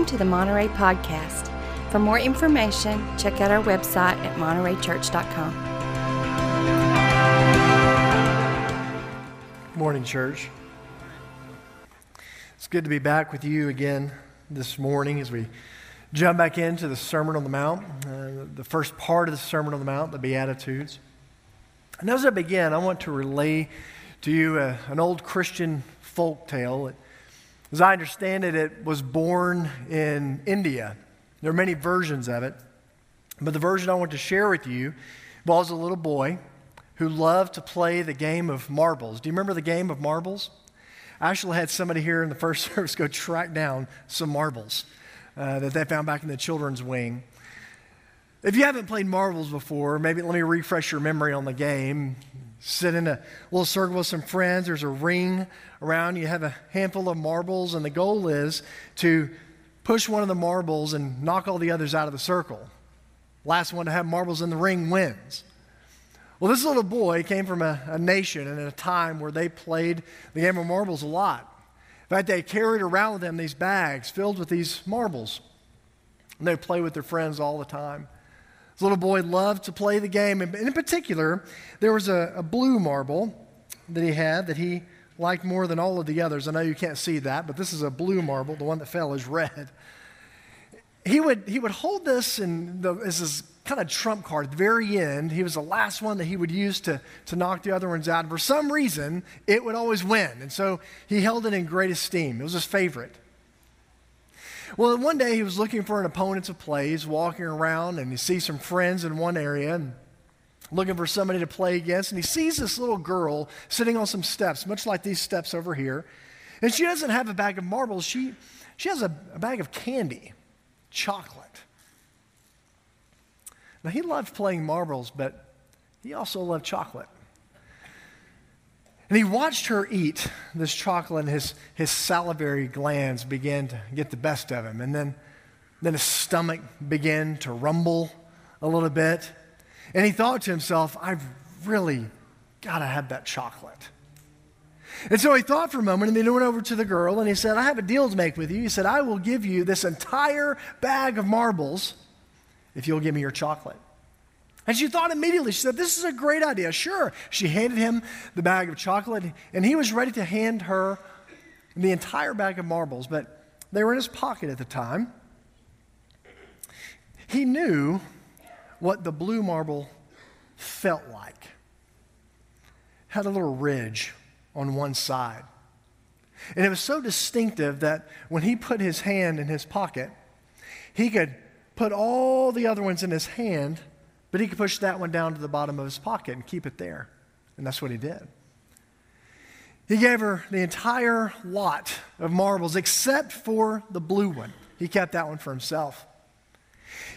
Welcome to the Monterey Podcast. For more information, check out our website at montereychurch.com. Morning, church. It's good to be back with you again this morning as we jump back into the Sermon on the Mount, uh, the first part of the Sermon on the Mount, the Beatitudes. And as I begin, I want to relay to you a, an old Christian folk tale. As I understand it, it was born in India. There are many versions of it, but the version I want to share with you was a little boy who loved to play the game of marbles. Do you remember the game of marbles? I actually had somebody here in the first service go track down some marbles uh, that they found back in the children's wing. If you haven't played marbles before, maybe let me refresh your memory on the game. Sit in a little circle with some friends. There's a ring around. You have a handful of marbles, and the goal is to push one of the marbles and knock all the others out of the circle. Last one to have marbles in the ring wins. Well, this little boy came from a, a nation and a time where they played the game of marbles a lot. In fact, they carried around with them these bags filled with these marbles. And they'd play with their friends all the time. This little boy loved to play the game. And in particular, there was a, a blue marble that he had that he liked more than all of the others. I know you can't see that, but this is a blue marble. The one that fell is red. He would, he would hold this and as his kind of trump card at the very end. He was the last one that he would use to, to knock the other ones out. And for some reason, it would always win. And so he held it in great esteem. It was his favorite. Well, one day he was looking for an opponent to play. He's walking around and he sees some friends in one area and looking for somebody to play against. And he sees this little girl sitting on some steps, much like these steps over here. And she doesn't have a bag of marbles, she, she has a, a bag of candy, chocolate. Now, he loved playing marbles, but he also loved chocolate. And he watched her eat this chocolate, and his, his salivary glands began to get the best of him. And then, then his stomach began to rumble a little bit. And he thought to himself, I've really got to have that chocolate. And so he thought for a moment, and then he went over to the girl and he said, I have a deal to make with you. He said, I will give you this entire bag of marbles if you'll give me your chocolate. And she thought immediately, she said, This is a great idea. Sure. She handed him the bag of chocolate, and he was ready to hand her the entire bag of marbles, but they were in his pocket at the time. He knew what the blue marble felt like. Had a little ridge on one side. And it was so distinctive that when he put his hand in his pocket, he could put all the other ones in his hand but he could push that one down to the bottom of his pocket and keep it there. And that's what he did. He gave her the entire lot of marbles except for the blue one. He kept that one for himself.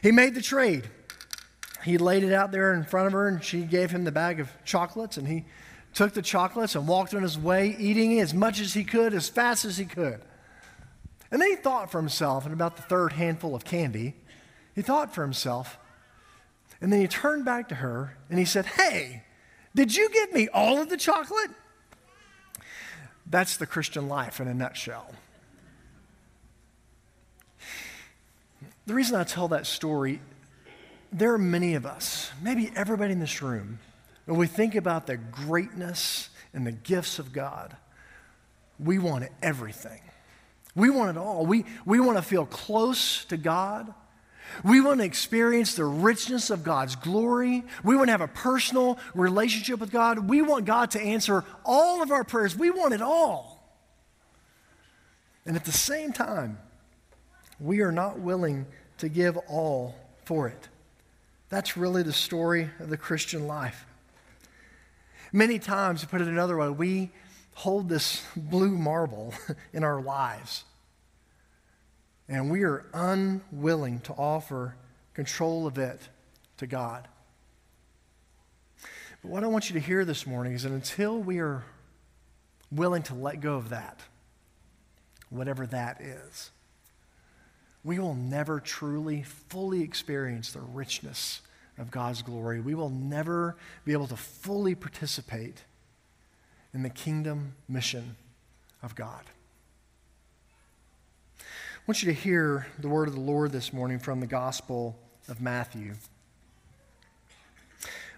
He made the trade. He laid it out there in front of her, and she gave him the bag of chocolates, and he took the chocolates and walked on his way, eating as much as he could, as fast as he could. And then he thought for himself, and about the third handful of candy, he thought for himself, and then he turned back to her and he said, Hey, did you give me all of the chocolate? That's the Christian life in a nutshell. The reason I tell that story, there are many of us, maybe everybody in this room, when we think about the greatness and the gifts of God, we want everything. We want it all. We, we want to feel close to God. We want to experience the richness of God's glory. We want to have a personal relationship with God. We want God to answer all of our prayers. We want it all. And at the same time, we are not willing to give all for it. That's really the story of the Christian life. Many times, to put it another way, we hold this blue marble in our lives and we are unwilling to offer control of it to God. But what I want you to hear this morning is that until we are willing to let go of that, whatever that is, we will never truly, fully experience the richness of God's glory. We will never be able to fully participate in the kingdom mission of God. Want you to hear the word of the Lord this morning from the Gospel of Matthew.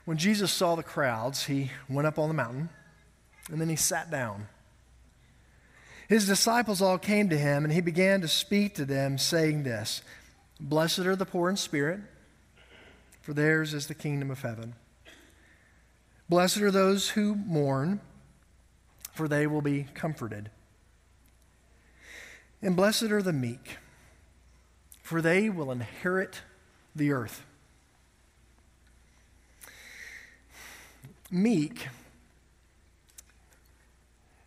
When Jesus saw the crowds, he went up on the mountain and then he sat down. His disciples all came to him, and he began to speak to them, saying this Blessed are the poor in spirit, for theirs is the kingdom of heaven. Blessed are those who mourn, for they will be comforted. And blessed are the meek, for they will inherit the earth. Meek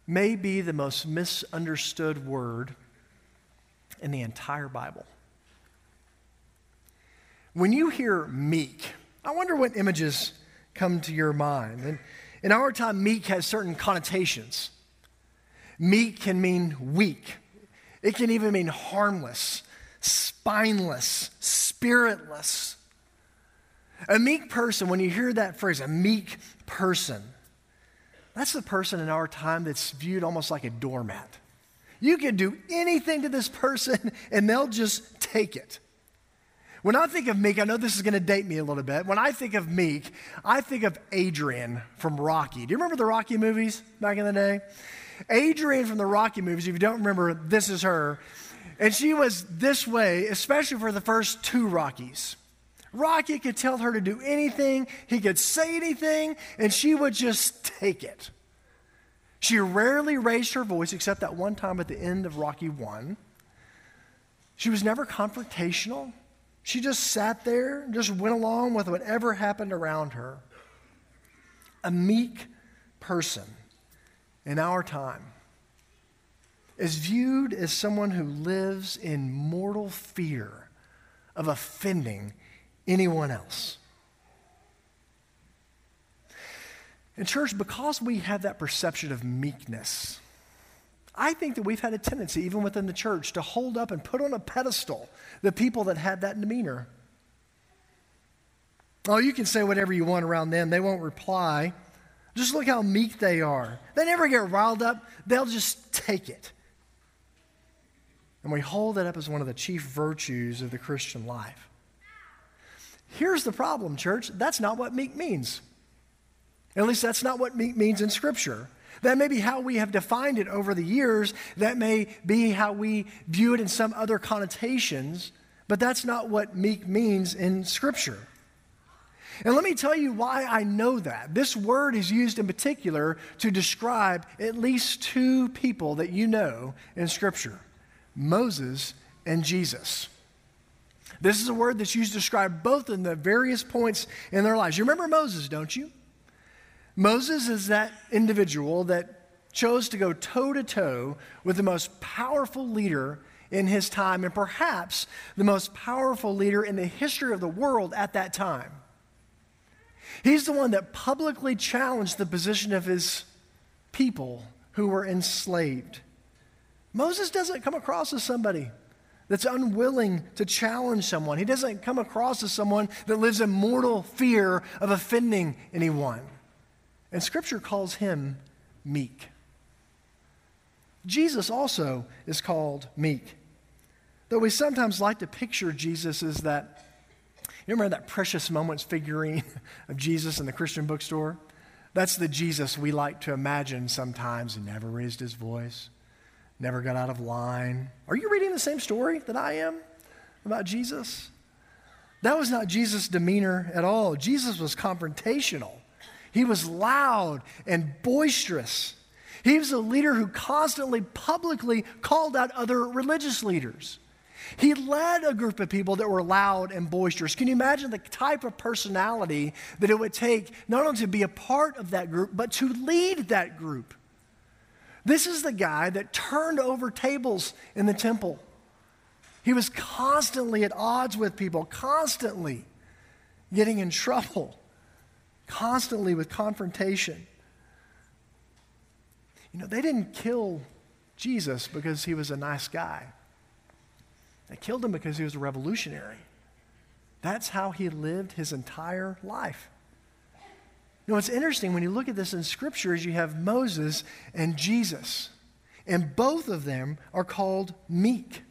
may be the most misunderstood word in the entire Bible. When you hear meek, I wonder what images come to your mind. And in our time, meek has certain connotations. Meek can mean weak, it can even mean harmless, spineless, spiritless. A meek person, when you hear that phrase, a meek person, that's the person in our time that's viewed almost like a doormat. You can do anything to this person and they'll just take it. When I think of Meek, I know this is going to date me a little bit. When I think of Meek, I think of Adrian from Rocky. Do you remember the Rocky movies back in the day? Adrian from the Rocky movies, if you don't remember, this is her. And she was this way, especially for the first two Rockies. Rocky could tell her to do anything, he could say anything, and she would just take it. She rarely raised her voice except that one time at the end of Rocky 1. She was never confrontational. She just sat there just went along with whatever happened around her. A meek person in our time is viewed as someone who lives in mortal fear of offending anyone else. In church, because we have that perception of meekness, I think that we've had a tendency, even within the church, to hold up and put on a pedestal the people that had that demeanor. Oh, you can say whatever you want around them, they won't reply. Just look how meek they are. They never get riled up, they'll just take it. And we hold that up as one of the chief virtues of the Christian life. Here's the problem, church. That's not what meek means. At least that's not what meek means in Scripture. That may be how we have defined it over the years. That may be how we view it in some other connotations, but that's not what meek means in Scripture. And let me tell you why I know that. This word is used in particular to describe at least two people that you know in Scripture Moses and Jesus. This is a word that's used to describe both in the various points in their lives. You remember Moses, don't you? Moses is that individual that chose to go toe to toe with the most powerful leader in his time and perhaps the most powerful leader in the history of the world at that time. He's the one that publicly challenged the position of his people who were enslaved. Moses doesn't come across as somebody that's unwilling to challenge someone. He doesn't come across as someone that lives in mortal fear of offending anyone. And Scripture calls him meek. Jesus also is called meek. Though we sometimes like to picture Jesus as that, you remember that precious moments figurine of Jesus in the Christian bookstore? That's the Jesus we like to imagine sometimes. He never raised his voice never got out of line. Are you reading the same story that I am about Jesus? That was not Jesus' demeanor at all. Jesus was confrontational, he was loud and boisterous. He was a leader who constantly publicly called out other religious leaders. He led a group of people that were loud and boisterous. Can you imagine the type of personality that it would take not only to be a part of that group, but to lead that group? This is the guy that turned over tables in the temple. He was constantly at odds with people, constantly getting in trouble, constantly with confrontation. You know, they didn't kill Jesus because he was a nice guy. They killed him because he was a revolutionary. That's how he lived his entire life. You know, what's interesting when you look at this in Scripture you have Moses and Jesus, and both of them are called meek.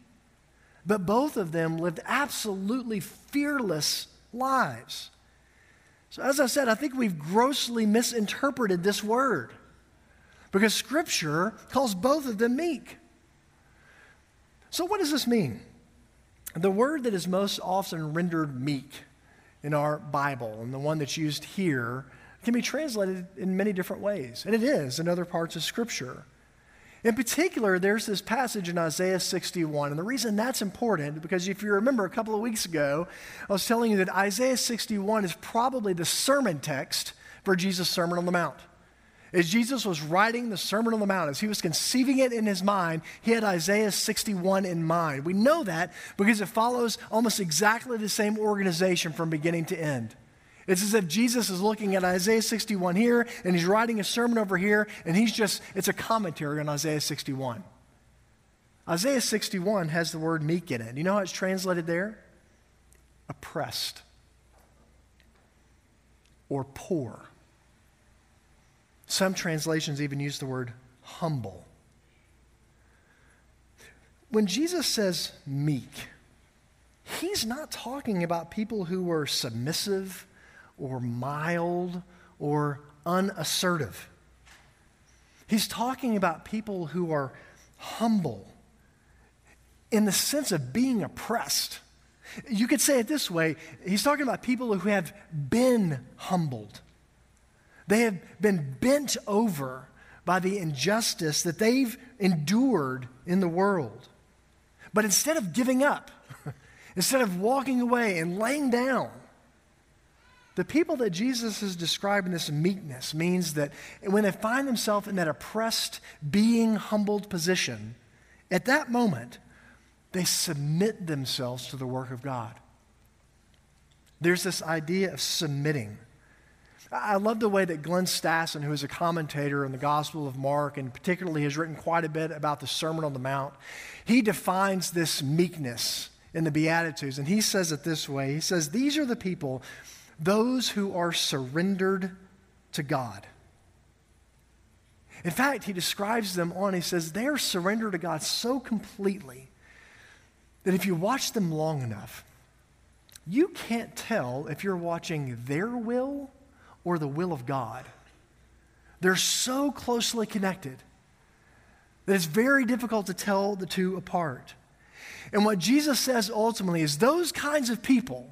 but both of them lived absolutely fearless lives. So, as I said, I think we've grossly misinterpreted this word because Scripture calls both of them meek. So, what does this mean? The word that is most often rendered meek in our Bible and the one that's used here can be translated in many different ways, and it is in other parts of Scripture. In particular, there's this passage in Isaiah 61. And the reason that's important, because if you remember a couple of weeks ago, I was telling you that Isaiah 61 is probably the sermon text for Jesus' Sermon on the Mount. As Jesus was writing the Sermon on the Mount, as he was conceiving it in his mind, he had Isaiah 61 in mind. We know that because it follows almost exactly the same organization from beginning to end. It's as if Jesus is looking at Isaiah 61 here, and he's writing a sermon over here, and he's just, it's a commentary on Isaiah 61. Isaiah 61 has the word meek in it. You know how it's translated there? Oppressed or poor. Some translations even use the word humble. When Jesus says meek, he's not talking about people who were submissive or mild or unassertive. He's talking about people who are humble in the sense of being oppressed. You could say it this way he's talking about people who have been humbled. They have been bent over by the injustice that they've endured in the world. But instead of giving up, instead of walking away and laying down, the people that Jesus is describing this meekness means that when they find themselves in that oppressed, being humbled position, at that moment, they submit themselves to the work of God. There's this idea of submitting. I love the way that Glen Stassen, who is a commentator in the Gospel of Mark and particularly has written quite a bit about the Sermon on the Mount, he defines this meekness in the Beatitudes. And he says it this way He says, These are the people those who are surrendered to God. In fact, he describes them on, he says, they are surrendered to God so completely that if you watch them long enough, you can't tell if you're watching their will or the will of God. They're so closely connected that it's very difficult to tell the two apart. And what Jesus says ultimately is those kinds of people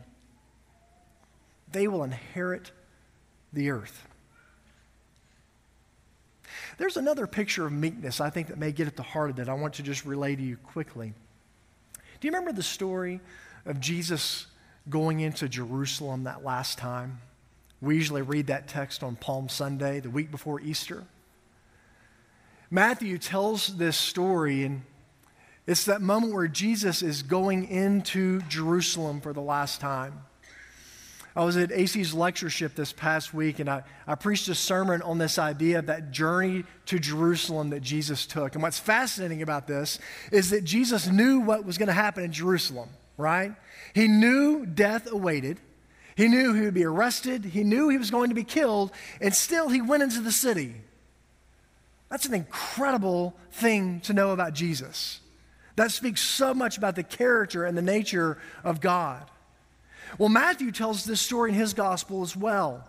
they will inherit the earth. There's another picture of meekness I think that may get at the heart of. That I want to just relay to you quickly. Do you remember the story of Jesus going into Jerusalem that last time? We usually read that text on Palm Sunday, the week before Easter. Matthew tells this story, and it's that moment where Jesus is going into Jerusalem for the last time. I was at AC's lectureship this past week, and I, I preached a sermon on this idea of that journey to Jerusalem that Jesus took. And what's fascinating about this is that Jesus knew what was going to happen in Jerusalem, right? He knew death awaited. He knew he would be arrested. He knew he was going to be killed, and still he went into the city. That's an incredible thing to know about Jesus. That speaks so much about the character and the nature of God. Well, Matthew tells this story in his gospel as well.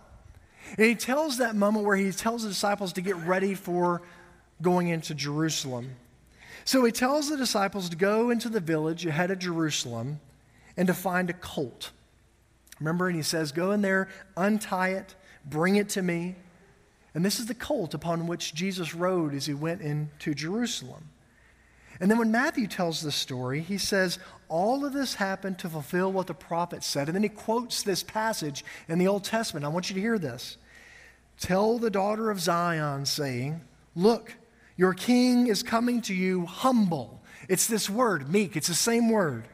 And he tells that moment where he tells the disciples to get ready for going into Jerusalem. So he tells the disciples to go into the village ahead of Jerusalem and to find a colt. Remember, and he says, Go in there, untie it, bring it to me. And this is the colt upon which Jesus rode as he went into Jerusalem. And then when Matthew tells the story, he says, All of this happened to fulfill what the prophet said. And then he quotes this passage in the Old Testament. I want you to hear this. Tell the daughter of Zion, saying, Look, your king is coming to you humble. It's this word, meek, it's the same word.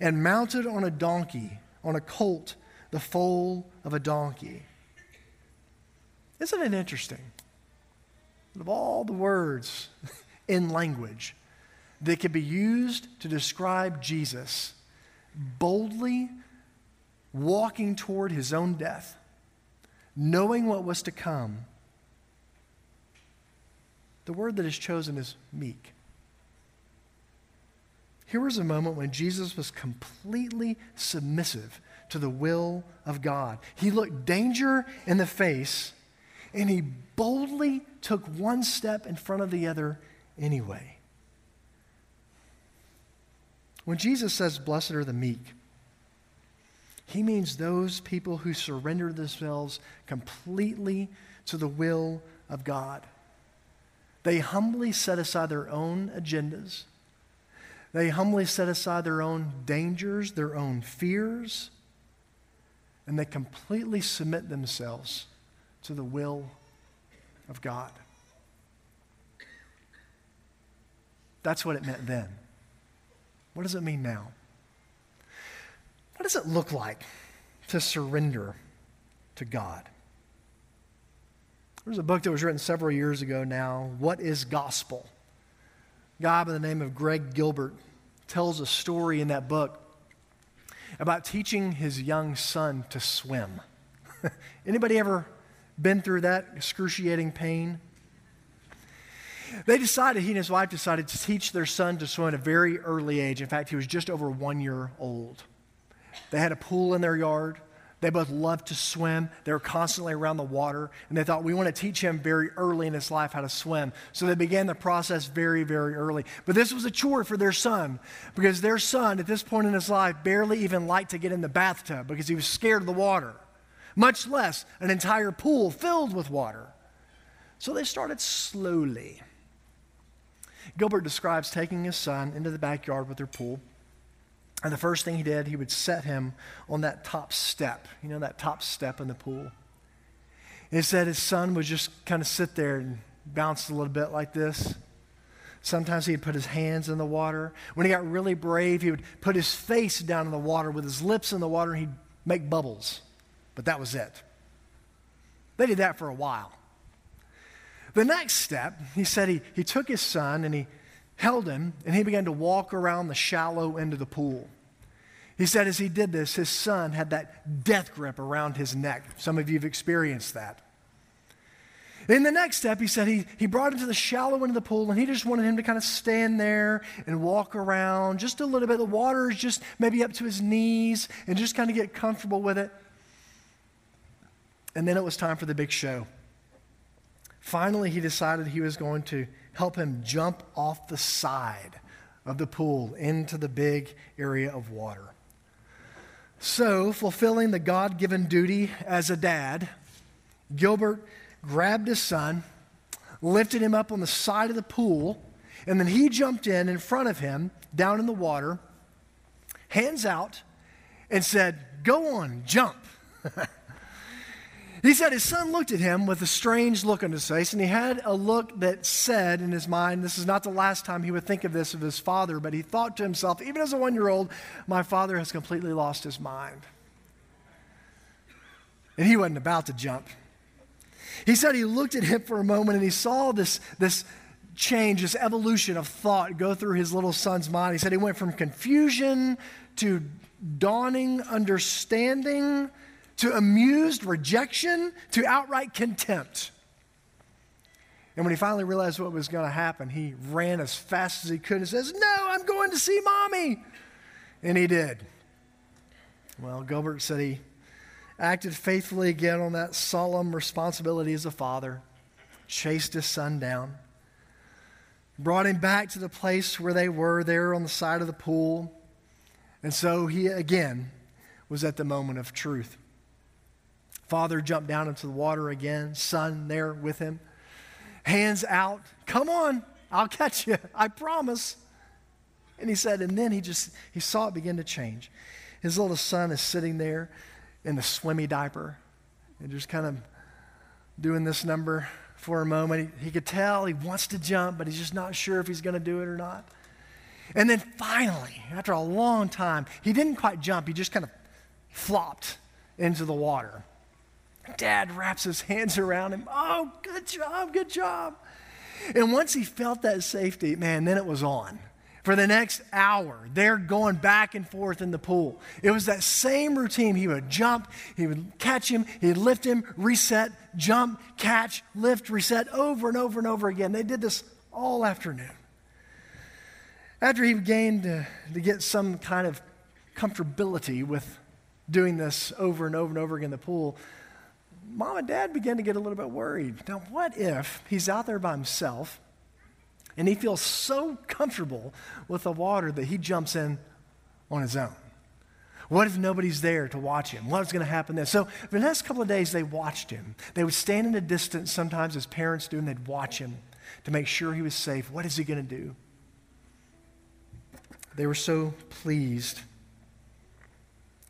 And mounted on a donkey, on a colt, the foal of a donkey. Isn't it interesting? Of all the words in language, that could be used to describe Jesus boldly walking toward his own death, knowing what was to come. The word that is chosen is meek. here was a moment when Jesus was completely submissive to the will of God. He looked danger in the face and he boldly took one step in front of the other anyway. When Jesus says, Blessed are the meek, he means those people who surrender themselves completely to the will of God. They humbly set aside their own agendas. They humbly set aside their own dangers, their own fears, and they completely submit themselves to the will of God. That's what it meant then. What does it mean now? What does it look like to surrender to God? There's a book that was written several years ago now, What is Gospel? A guy by the name of Greg Gilbert tells a story in that book about teaching his young son to swim. Anybody ever been through that excruciating pain? They decided, he and his wife decided to teach their son to swim at a very early age. In fact, he was just over one year old. They had a pool in their yard. They both loved to swim. They were constantly around the water, and they thought, we want to teach him very early in his life how to swim. So they began the process very, very early. But this was a chore for their son because their son, at this point in his life, barely even liked to get in the bathtub because he was scared of the water, much less an entire pool filled with water. So they started slowly. Gilbert describes taking his son into the backyard with their pool and the first thing he did, he would set him on that top step, you know, that top step in the pool. He said his son would just kind of sit there and bounce a little bit like this. Sometimes he'd put his hands in the water. When he got really brave, he would put his face down in the water with his lips in the water and he'd make bubbles. But that was it. They did that for a while. The next step, he said he, he took his son and he held him, and he began to walk around the shallow end of the pool. He said as he did this, his son had that death grip around his neck. Some of you have experienced that. In the next step, he said he, he brought him to the shallow end of the pool, and he just wanted him to kind of stand there and walk around just a little bit. The water is just maybe up to his knees and just kind of get comfortable with it. And then it was time for the big show. Finally, he decided he was going to help him jump off the side of the pool into the big area of water. So, fulfilling the God given duty as a dad, Gilbert grabbed his son, lifted him up on the side of the pool, and then he jumped in in front of him down in the water, hands out, and said, Go on, jump. He said his son looked at him with a strange look on his face, and he had a look that said in his mind, This is not the last time he would think of this of his father, but he thought to himself, even as a one year old, my father has completely lost his mind. And he wasn't about to jump. He said he looked at him for a moment and he saw this, this change, this evolution of thought go through his little son's mind. He said he went from confusion to dawning understanding to amused rejection to outright contempt. And when he finally realized what was going to happen, he ran as fast as he could and says, No, I'm going to see mommy. And he did. Well, Gilbert said he acted faithfully again on that solemn responsibility as a father, chased his son down, brought him back to the place where they were there on the side of the pool. And so he again was at the moment of truth. Father jumped down into the water again, son there with him. Hands out, come on, I'll catch you, I promise. And he said, and then he just, he saw it begin to change. His little son is sitting there in the swimmy diaper and just kind of doing this number for a moment. He, he could tell he wants to jump, but he's just not sure if he's going to do it or not. And then finally, after a long time, he didn't quite jump, he just kind of flopped into the water. Dad wraps his hands around him. Oh, good job, good job. And once he felt that safety, man, then it was on. For the next hour, they're going back and forth in the pool. It was that same routine. He would jump, he would catch him, he'd lift him, reset, jump, catch, lift, reset, over and over and over again. They did this all afternoon. After he began to, uh, to get some kind of comfortability with doing this over and over and over again in the pool, mom and dad began to get a little bit worried. Now, what if he's out there by himself and he feels so comfortable with the water that he jumps in on his own? What if nobody's there to watch him? What's going to happen then? So, for the next couple of days, they watched him. They would stand in a distance, sometimes as parents do, and they'd watch him to make sure he was safe. What is he going to do? They were so pleased.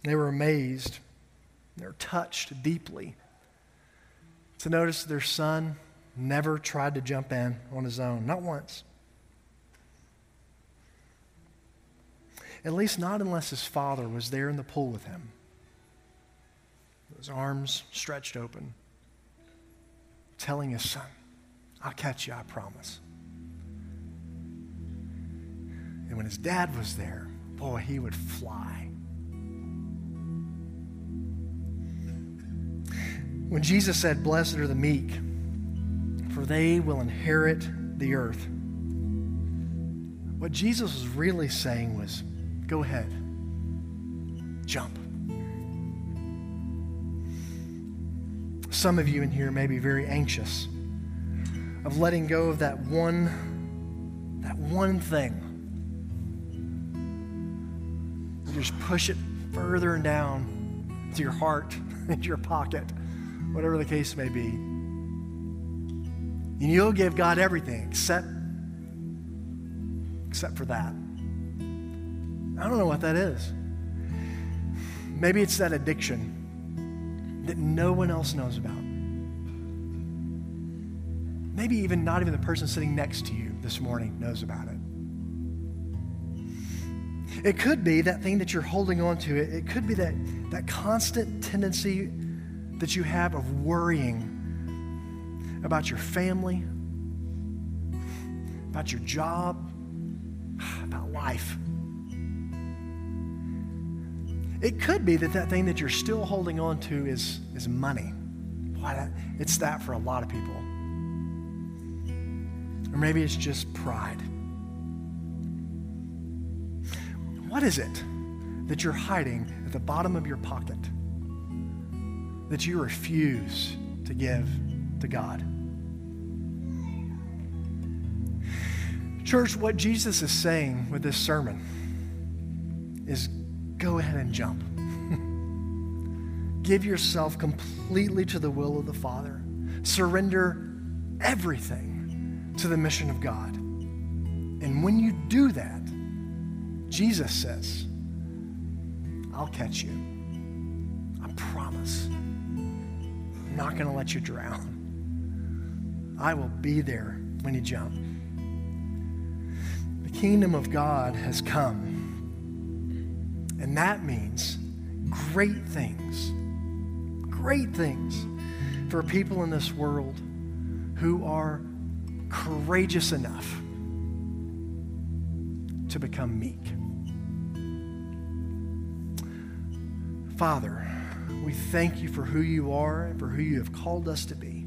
They were amazed. They were touched deeply to notice their son never tried to jump in on his own, not once. At least not unless his father was there in the pool with him, his arms stretched open, telling his son, I'll catch you, I promise. And when his dad was there, boy, he would fly. When Jesus said, Blessed are the meek, for they will inherit the earth, what Jesus was really saying was, Go ahead, jump. Some of you in here may be very anxious of letting go of that one, that one thing. You just push it further and down to your heart, into your pocket whatever the case may be. And you'll give God everything except, except for that. I don't know what that is. Maybe it's that addiction that no one else knows about. Maybe even not even the person sitting next to you this morning knows about it. It could be that thing that you're holding on to. It, it could be that, that constant tendency that you have of worrying about your family, about your job, about life. It could be that that thing that you're still holding on to is, is money. Boy, that, it's that for a lot of people. Or maybe it's just pride. What is it that you're hiding at the bottom of your pocket? That you refuse to give to God. Church, what Jesus is saying with this sermon is go ahead and jump. Give yourself completely to the will of the Father. Surrender everything to the mission of God. And when you do that, Jesus says, I'll catch you. I promise. Not going to let you drown. I will be there when you jump. The kingdom of God has come. And that means great things, great things for people in this world who are courageous enough to become meek. Father, we thank you for who you are and for who you have called us to be.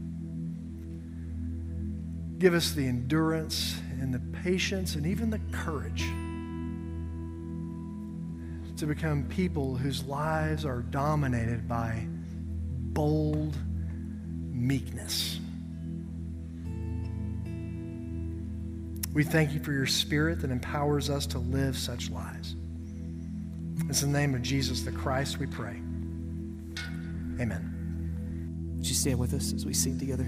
Give us the endurance and the patience and even the courage to become people whose lives are dominated by bold meekness. We thank you for your spirit that empowers us to live such lives. It's in the name of Jesus the Christ we pray. Amen. Would you stand with us as we sing together?